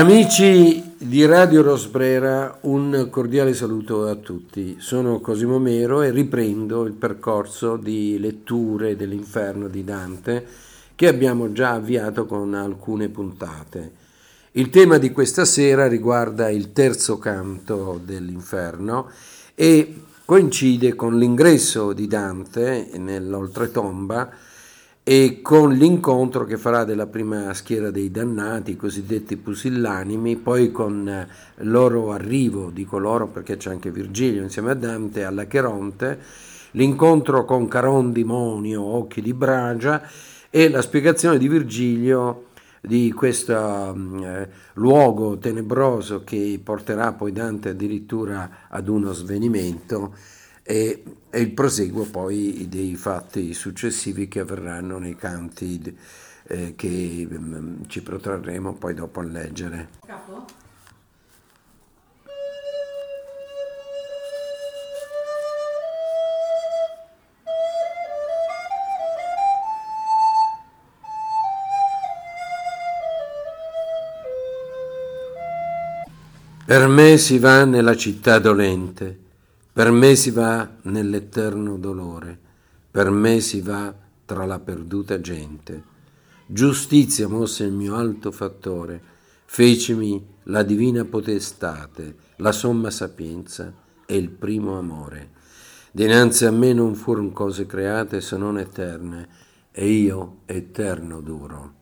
Amici di Radio Rosbrera, un cordiale saluto a tutti. Sono Cosimo Mero e riprendo il percorso di letture dell'inferno di Dante che abbiamo già avviato con alcune puntate. Il tema di questa sera riguarda il terzo canto dell'inferno e coincide con l'ingresso di Dante nell'oltretomba e con l'incontro che farà della prima schiera dei dannati, i cosiddetti pusillanimi, poi con eh, loro arrivo, dico loro perché c'è anche Virgilio insieme a Dante, alla Cheronte, l'incontro con Caron Dimonio, Occhi di Bragia e la spiegazione di Virgilio di questo mm, eh, luogo tenebroso che porterà poi Dante addirittura ad uno svenimento e, e, il proseguo poi dei fatti successivi che avverranno nei canti eh, che um, ci protrarremo poi dopo a leggere. Capo? Per me si va nella città dolente per me si va nell'eterno dolore, per me si va tra la perduta gente. Giustizia mosse il mio alto fattore, fecimi la divina potestate, la somma sapienza e il primo amore. Dinanzi a me non furono cose create se non eterne, e io eterno duro.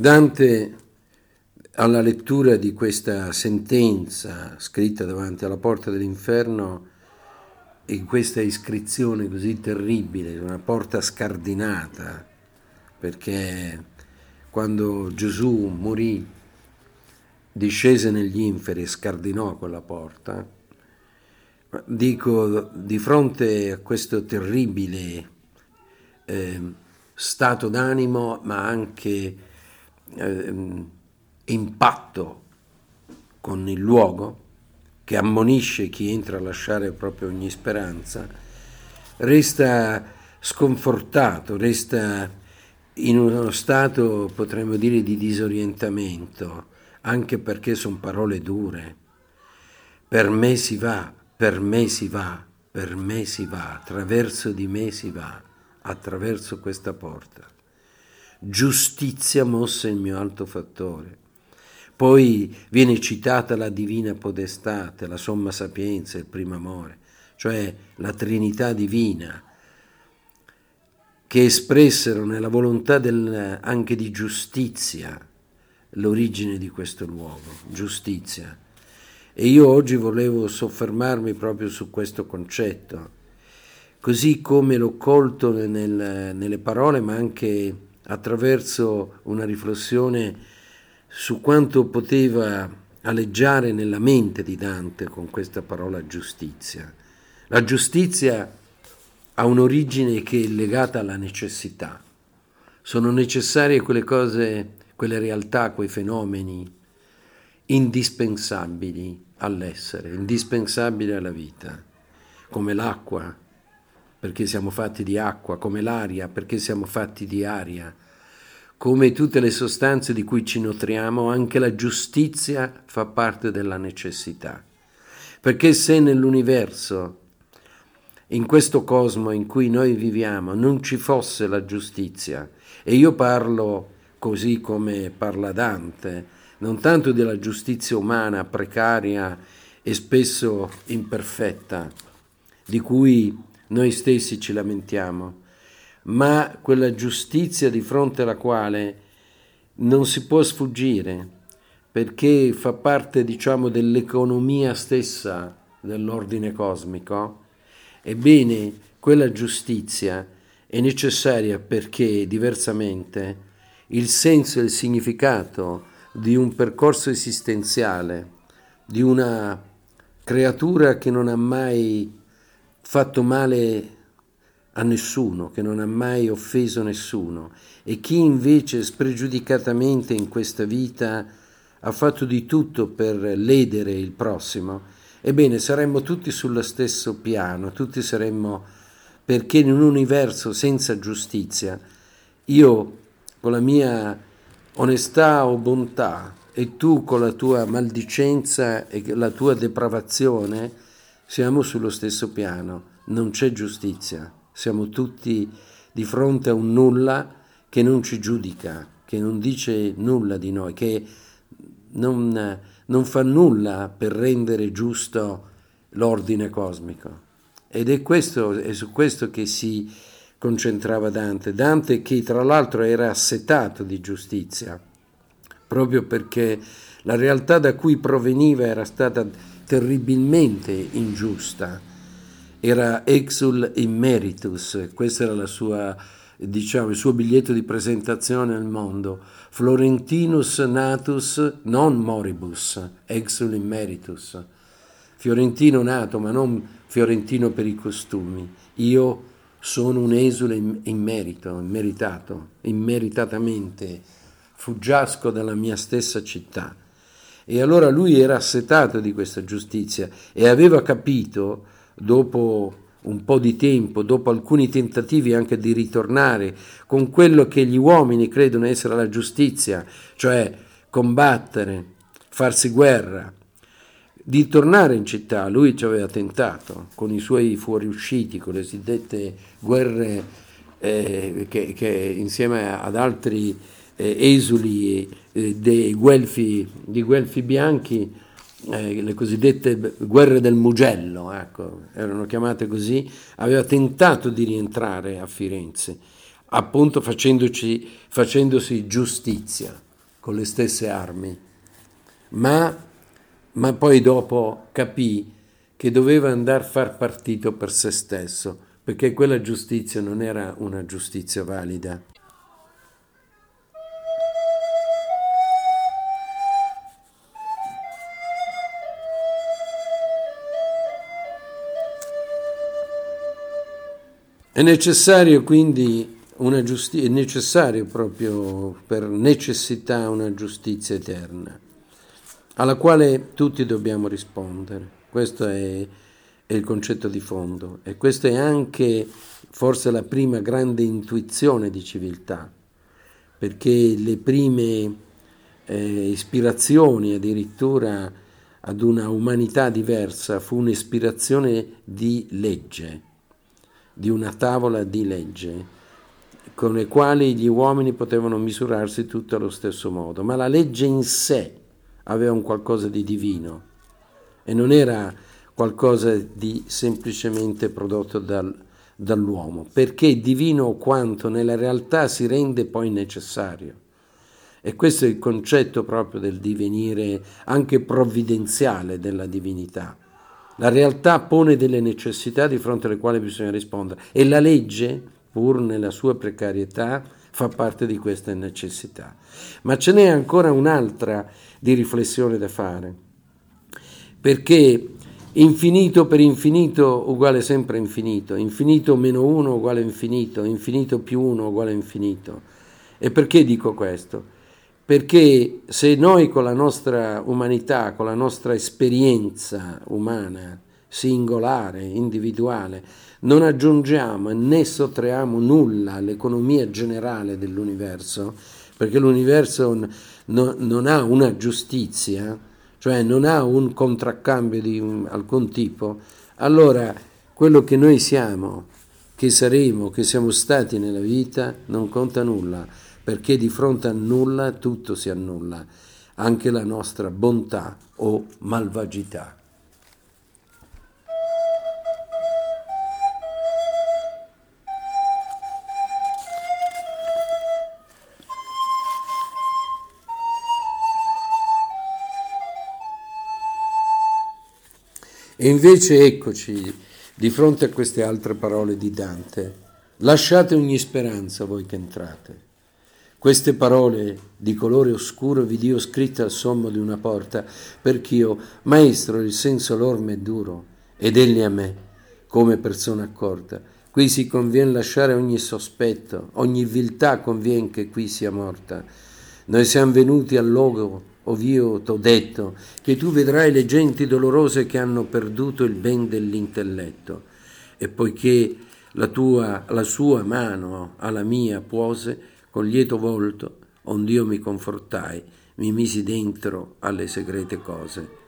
Dante, alla lettura di questa sentenza scritta davanti alla porta dell'inferno, in questa iscrizione così terribile, una porta scardinata, perché quando Gesù morì, discese negli inferi e scardinò quella porta, dico, di fronte a questo terribile eh, stato d'animo, ma anche eh, impatto con il luogo, che ammonisce chi entra a lasciare proprio ogni speranza, resta sconfortato, resta in uno stato, potremmo dire, di disorientamento, anche perché sono parole dure. Per me si va, per me si va, per me si va, attraverso di me si va, attraverso questa porta giustizia mossa il mio alto fattore. Poi viene citata la divina podestate, la somma sapienza, il primo amore, cioè la Trinità divina, che espressero nella volontà del, anche di giustizia l'origine di questo luogo, giustizia. E io oggi volevo soffermarmi proprio su questo concetto, così come l'ho colto nel, nelle parole, ma anche attraverso una riflessione su quanto poteva aleggiare nella mente di Dante con questa parola giustizia. La giustizia ha un'origine che è legata alla necessità. Sono necessarie quelle cose, quelle realtà, quei fenomeni indispensabili all'essere, indispensabili alla vita, come l'acqua, perché siamo fatti di acqua, come l'aria, perché siamo fatti di aria. Come tutte le sostanze di cui ci nutriamo, anche la giustizia fa parte della necessità. Perché se nell'universo, in questo cosmo in cui noi viviamo, non ci fosse la giustizia, e io parlo così come parla Dante, non tanto della giustizia umana precaria e spesso imperfetta, di cui noi stessi ci lamentiamo, ma quella giustizia di fronte alla quale non si può sfuggire, perché fa parte, diciamo, dell'economia stessa dell'ordine cosmico, ebbene, quella giustizia è necessaria perché diversamente il senso e il significato di un percorso esistenziale, di una creatura che non ha mai fatto male a nessuno, che non ha mai offeso nessuno. E chi invece spregiudicatamente in questa vita ha fatto di tutto per ledere il prossimo, Ebbene, saremmo tutti sullo stesso piano, tutti saremmo perché in un universo senza giustizia, io con la mia onestà o bontà e tu con la tua maldicenza e la tua depravazione, siamo sullo stesso piano, non c'è giustizia, siamo tutti di fronte a un nulla che non ci giudica, che non dice nulla di noi, che non, non fa nulla per rendere giusto l'ordine cosmico. Ed è, questo, è su questo che si concentrava Dante. Dante che tra l'altro era assetato di giustizia, proprio perché la realtà da cui proveniva era stata terribilmente ingiusta. Era exul immeritus, questo era sua, diciamo, il suo biglietto di presentazione al mondo. Florentinus natus non moribus, exul immeritus. Fiorentino nato, ma non fiorentino per i costumi. Io sono un esule in merito, immeritato, immeritatamente, fuggiasco dalla mia stessa città. E allora lui era assetato di questa giustizia e aveva capito, dopo un po' di tempo, dopo alcuni tentativi anche di ritornare con quello che gli uomini credono essere la giustizia, cioè combattere, farsi guerra, di tornare in città. Lui ci aveva tentato con i suoi fuoriusciti, con le cosiddette guerre eh, che, che, insieme ad altri eh, esuli eh, dei guelfi, di guelfi bianchi, eh, le cosiddette guerre del Mugello, ecco, erano chiamate così, aveva tentato di rientrare a Firenze, appunto facendosi giustizia con le stesse armi. Ma ma poi dopo capì che doveva andare a far partito per se stesso, perché quella giustizia non era una giustizia valida. È necessario quindi una giustizia, è necessario proprio per necessità una giustizia eterna alla quale tutti dobbiamo rispondere. Questo è, è, il concetto di fondo e questa è anche forse la prima grande intuizione di civiltà, perché le prime eh, ispirazioni addirittura ad una umanità diversa fu un'ispirazione di legge, di una tavola di legge con le quali gli uomini potevano misurarsi tutti allo stesso modo, ma la legge in sé aveva un qualcosa di divino e non era qualcosa di semplicemente prodotto dal, dall'uomo, perché divino quanto nella realtà si rende poi necessario. E questo è il concetto proprio del divenire anche provvidenziale della divinità. La realtà pone delle necessità di fronte alle quali bisogna rispondere e la legge, pur nella sua precarietà, fa parte di queste necessità. Ma ce n'è ancora un'altra di riflessione da fare, perché infinito per infinito uguale sempre infinito, infinito meno uno uguale infinito, infinito più uno uguale infinito. E perché dico questo? Perché se noi con la nostra umanità, con la nostra esperienza umana, singolare, individuale, non aggiungiamo né sottraiamo nulla all'economia generale dell'universo, perché l'universo no, non ha una giustizia, cioè non ha un contraccambio di un, alcun tipo, allora quello che noi siamo, che saremo, che siamo stati nella vita, non conta nulla, perché di fronte a nulla tutto si annulla, anche la nostra bontà o malvagità. E invece eccoci di fronte a queste altre parole di Dante. Lasciate ogni speranza voi che entrate. Queste parole di colore oscuro vi dio scritte al sommo di una porta, perch'io, maestro, il senso l'orme è duro, ed egli a me, come persona accorta. Qui si conviene lasciare ogni sospetto, ogni viltà conviene che qui sia morta. Noi siamo venuti al luogo ov'io t'ho detto che tu vedrai le genti dolorose che hanno perduto il ben dell'intelletto, e poiché la, tua, la sua mano alla mia puose, con lieto volto, ond'io mi confortai, mi misi dentro alle segrete cose.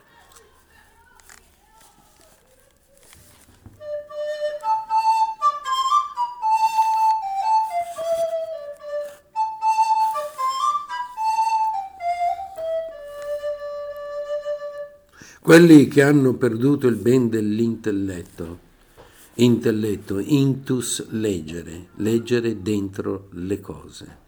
quelli che hanno perduto il ben dell'intelletto, intelletto, intus leggere, leggere dentro le cose,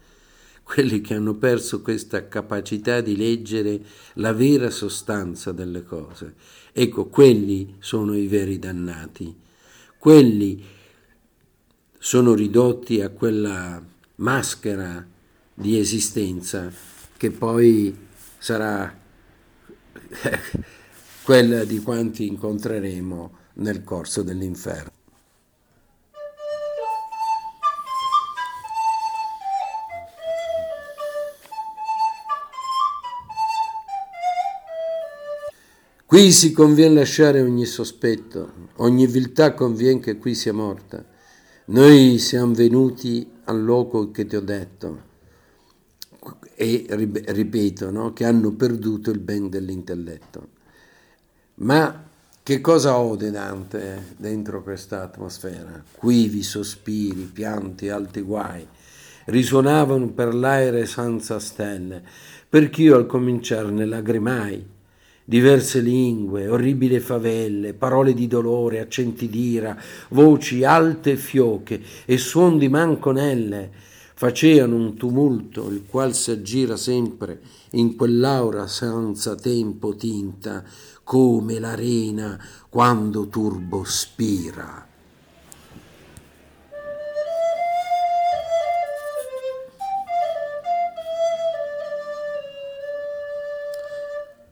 quelli che hanno perso questa capacità di leggere la vera sostanza delle cose. Ecco, quelli sono i veri dannati, quelli sono ridotti a quella maschera di esistenza che poi sarà quella di quanti incontreremo nel corso dell'inferno. Qui si conviene lasciare ogni sospetto, ogni viltà conviene che qui sia morta. Noi siamo venuti al luogo che ti ho detto e ripeto, no? che hanno perduto il ben dell'intelletto. Ma che cosa ode Dante dentro questa atmosfera? Quivi, sospiri, pianti, alti guai risuonavano per l'aere senza stelle, perch'io al cominciarne lagrimai. Diverse lingue, orribili favelle, parole di dolore, accenti d'ira, voci alte e fioche e suon di manconelle facevano un tumulto il qual si aggira sempre in quell'aura senza tempo tinta come l'arena quando turbo spira.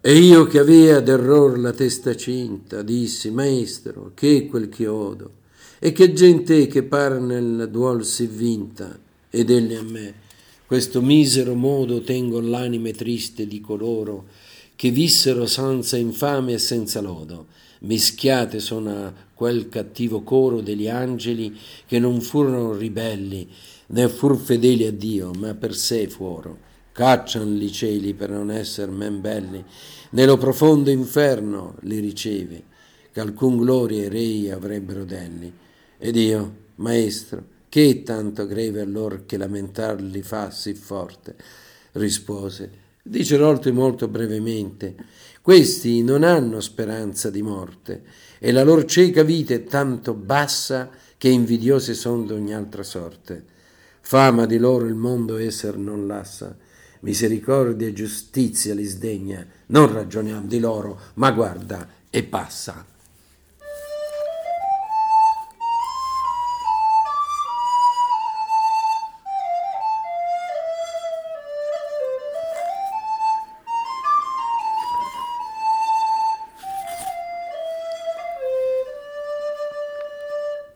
E io che avea d'error la testa cinta, dissi, maestro, che quel che odo? E che gente che par nel duol si vinta, ed egli a me, questo misero modo tengo l'anime triste di coloro che vissero senza infame e senza lodo. Mischiate sono a quel cattivo coro degli angeli che non furono ribelli, né fur fedeli a Dio, ma per sé fuoro. Caccian li cieli per non esser men belli, nello profondo inferno li riceve, che alcun gloria e rei avrebbero delli. Ed io, maestro, che tanto greve allor che lamentarli fa sì forte? Rispose, Dicerolti molto brevemente, questi non hanno speranza di morte e la loro cieca vita è tanto bassa che invidiose son d'ogni altra sorte. Fama di loro il mondo esser non lassa, misericordia e giustizia li sdegna, non ragioniamo di loro, ma guarda e passa.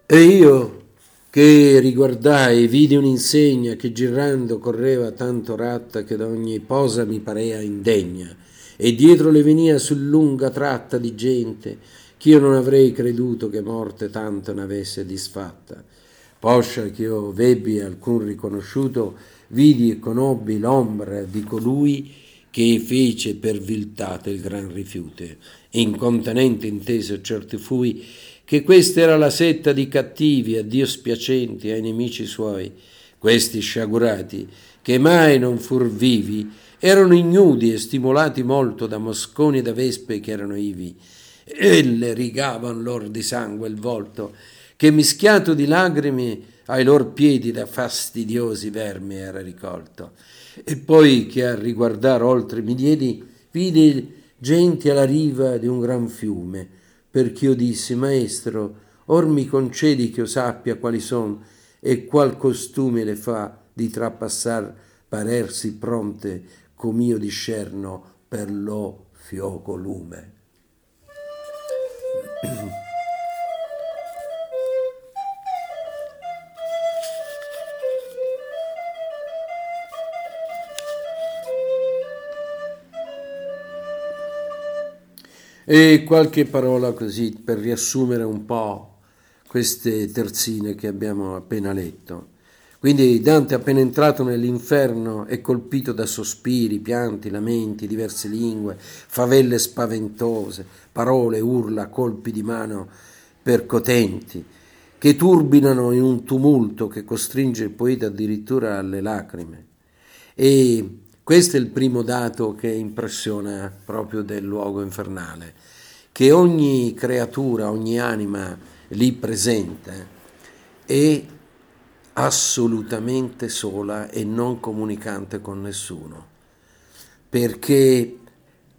E io che riguardai vidi un'insegna che girando correva tanto ratta che da ogni posa mi parea indegna e dietro le venia su lunga tratta di gente ch'io non avrei creduto che morte tanto n'avesse disfatta. Poscia che io vebbi alcun riconosciuto, vidi e conobbi l'ombra di colui che fece per viltate il gran rifiute. Incontenente inteso certo fui che questa era la setta di cattivi, a Dio spiacenti, ai nemici suoi. Questi sciagurati, che mai non fur vivi, erano ignudi e stimolati molto da mosconi e da vespe che erano ivi. Elle rigavan lor di sangue il volto, che mischiato di lagrime ai lor piedi da fastidiosi vermi era ricolto. E poi che a riguardar oltre mi diedi, vidi gente alla riva di un gran fiume, perché io dissi, Maestro, or mi concedi che io sappia quali son e qual costume le fa di trapassar parersi pronte com'io discerno per lo fioco lume. E qualche parola così per riassumere un po' queste terzine che abbiamo appena letto. Quindi Dante, appena entrato nell'inferno, è colpito da sospiri, pianti, lamenti, diverse lingue, favelle spaventose, parole, urla, colpi di mano percotenti, che turbinano in un tumulto che costringe il poeta addirittura alle lacrime. E questo è il primo dato che impressiona proprio del luogo infernale, che ogni creatura, ogni anima lì presente è assolutamente sola e non comunicante con nessuno, perché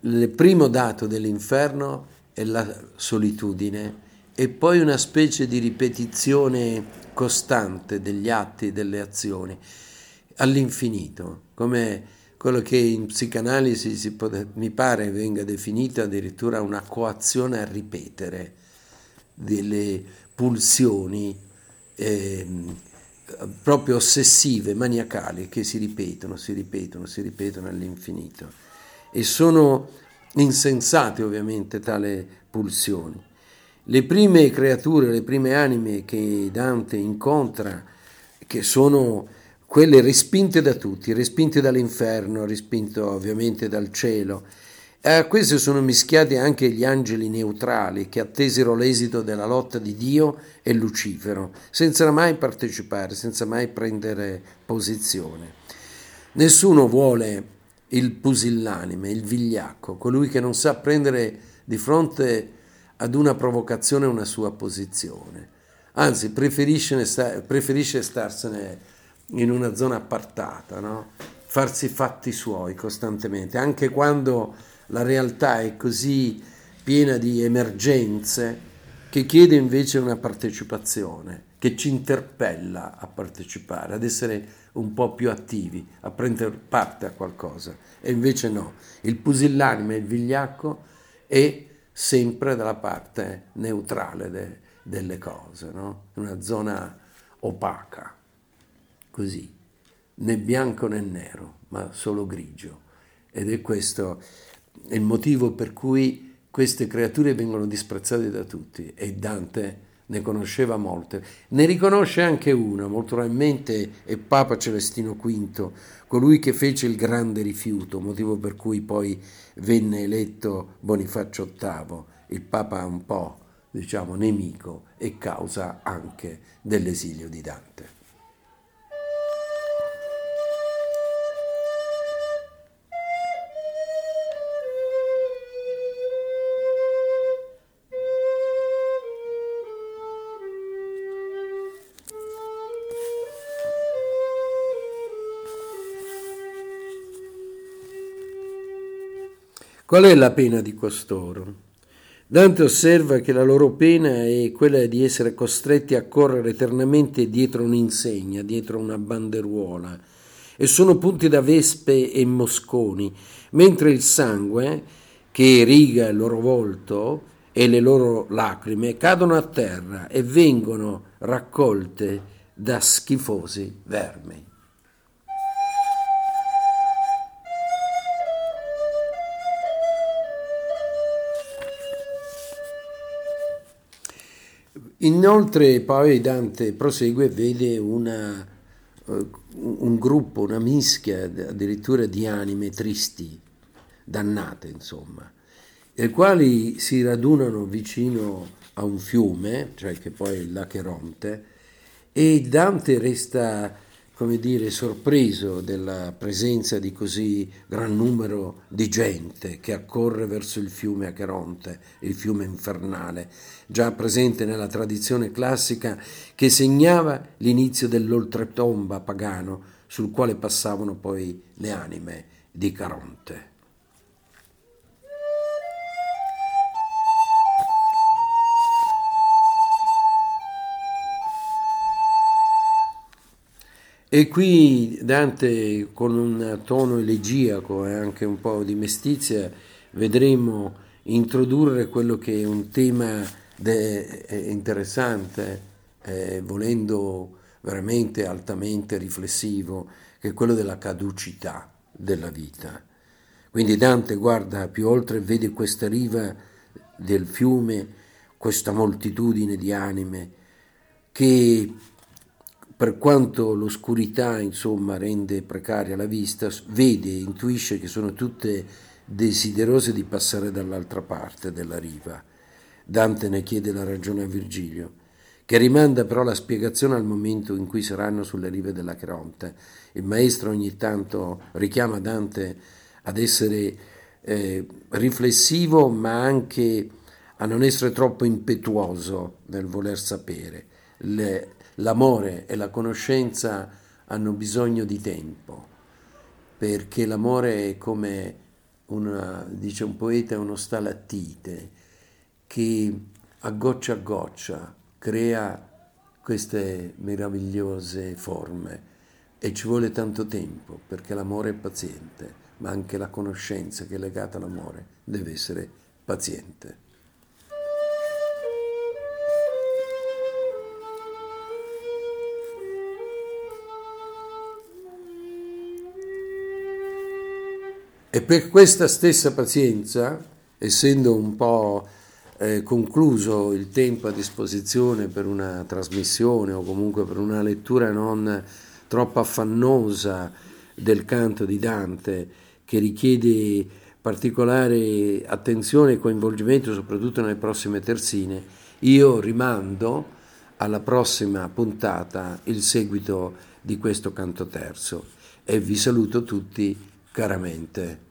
il primo dato dell'inferno è la solitudine e poi una specie di ripetizione costante degli atti e delle azioni all'infinito, come quello che in psicanalisi pot- mi pare venga definito addirittura una coazione a ripetere delle pulsioni eh, proprio ossessive, maniacali, che si ripetono, si ripetono, si ripetono all'infinito. E sono insensate ovviamente tale pulsioni. Le prime creature, le prime anime che Dante incontra, che sono quelle respinte da tutti, respinte dall'inferno, respinte ovviamente dal cielo. A queste sono mischiati anche gli angeli neutrali che attesero l'esito della lotta di Dio e Lucifero, senza mai partecipare, senza mai prendere posizione. Nessuno vuole il pusillanime, il vigliacco, colui che non sa prendere di fronte ad una provocazione una sua posizione, anzi preferisce, preferisce starsene in una zona appartata, no? farsi fatti suoi costantemente, anche quando la realtà è così piena di emergenze che chiede invece una partecipazione, che ci interpella a partecipare, ad essere un po' più attivi, a prendere parte a qualcosa. E invece no, il pusillanime, il vigliacco è sempre dalla parte neutrale de, delle cose, no? una zona opaca così, né bianco né nero, ma solo grigio. Ed è questo il motivo per cui queste creature vengono disprezzate da tutti e Dante ne conosceva molte. Ne riconosce anche una, molto probabilmente è Papa Celestino V, colui che fece il grande rifiuto, motivo per cui poi venne eletto Bonifacio VIII, il Papa un po', diciamo, nemico e causa anche dell'esilio di Dante. Qual è la pena di costoro? Dante osserva che la loro pena è quella di essere costretti a correre eternamente dietro un'insegna, dietro una banderuola, e sono punti da vespe e mosconi, mentre il sangue che riga il loro volto e le loro lacrime cadono a terra e vengono raccolte da schifosi vermi. Inoltre poi Dante prosegue e vede una, uh, un gruppo, una mischia addirittura di anime tristi, dannate insomma, le quali si radunano vicino a un fiume, cioè che poi è l'Acheronte, e Dante resta come dire, sorpreso della presenza di così gran numero di gente che accorre verso il fiume Acheronte, il fiume infernale, già presente nella tradizione classica che segnava l'inizio dell'oltretomba pagano sul quale passavano poi le anime di Caronte. E qui Dante con un tono elegiaco e anche un po' di mestizia vedremo introdurre quello che è un tema de- interessante, eh, volendo veramente altamente riflessivo, che è quello della caducità della vita. Quindi Dante guarda più oltre e vede questa riva del fiume questa moltitudine di anime che per quanto l'oscurità insomma rende precaria la vista, vede, intuisce che sono tutte desiderose di passare dall'altra parte della riva. Dante ne chiede la ragione a Virgilio, che rimanda però la spiegazione al momento in cui saranno sulle rive della Creonte. Il maestro ogni tanto richiama Dante ad essere eh, riflessivo ma anche a non essere troppo impetuoso nel voler sapere. Le, l'amore e la conoscenza hanno bisogno di tempo, perché l'amore è come, una, dice un poeta, uno stalattite che a goccia a goccia crea queste meravigliose forme e ci vuole tanto tempo perché l'amore è paziente, ma anche la conoscenza che è legata all'amore deve essere paziente. E per questa stessa pazienza, essendo un po' eh, concluso il tempo a disposizione per una trasmissione o comunque per una lettura non troppo affannosa del canto di Dante, che richiede particolare attenzione e coinvolgimento soprattutto nelle prossime terzine, io rimando alla prossima puntata il seguito di questo canto terzo e vi saluto tutti caramente.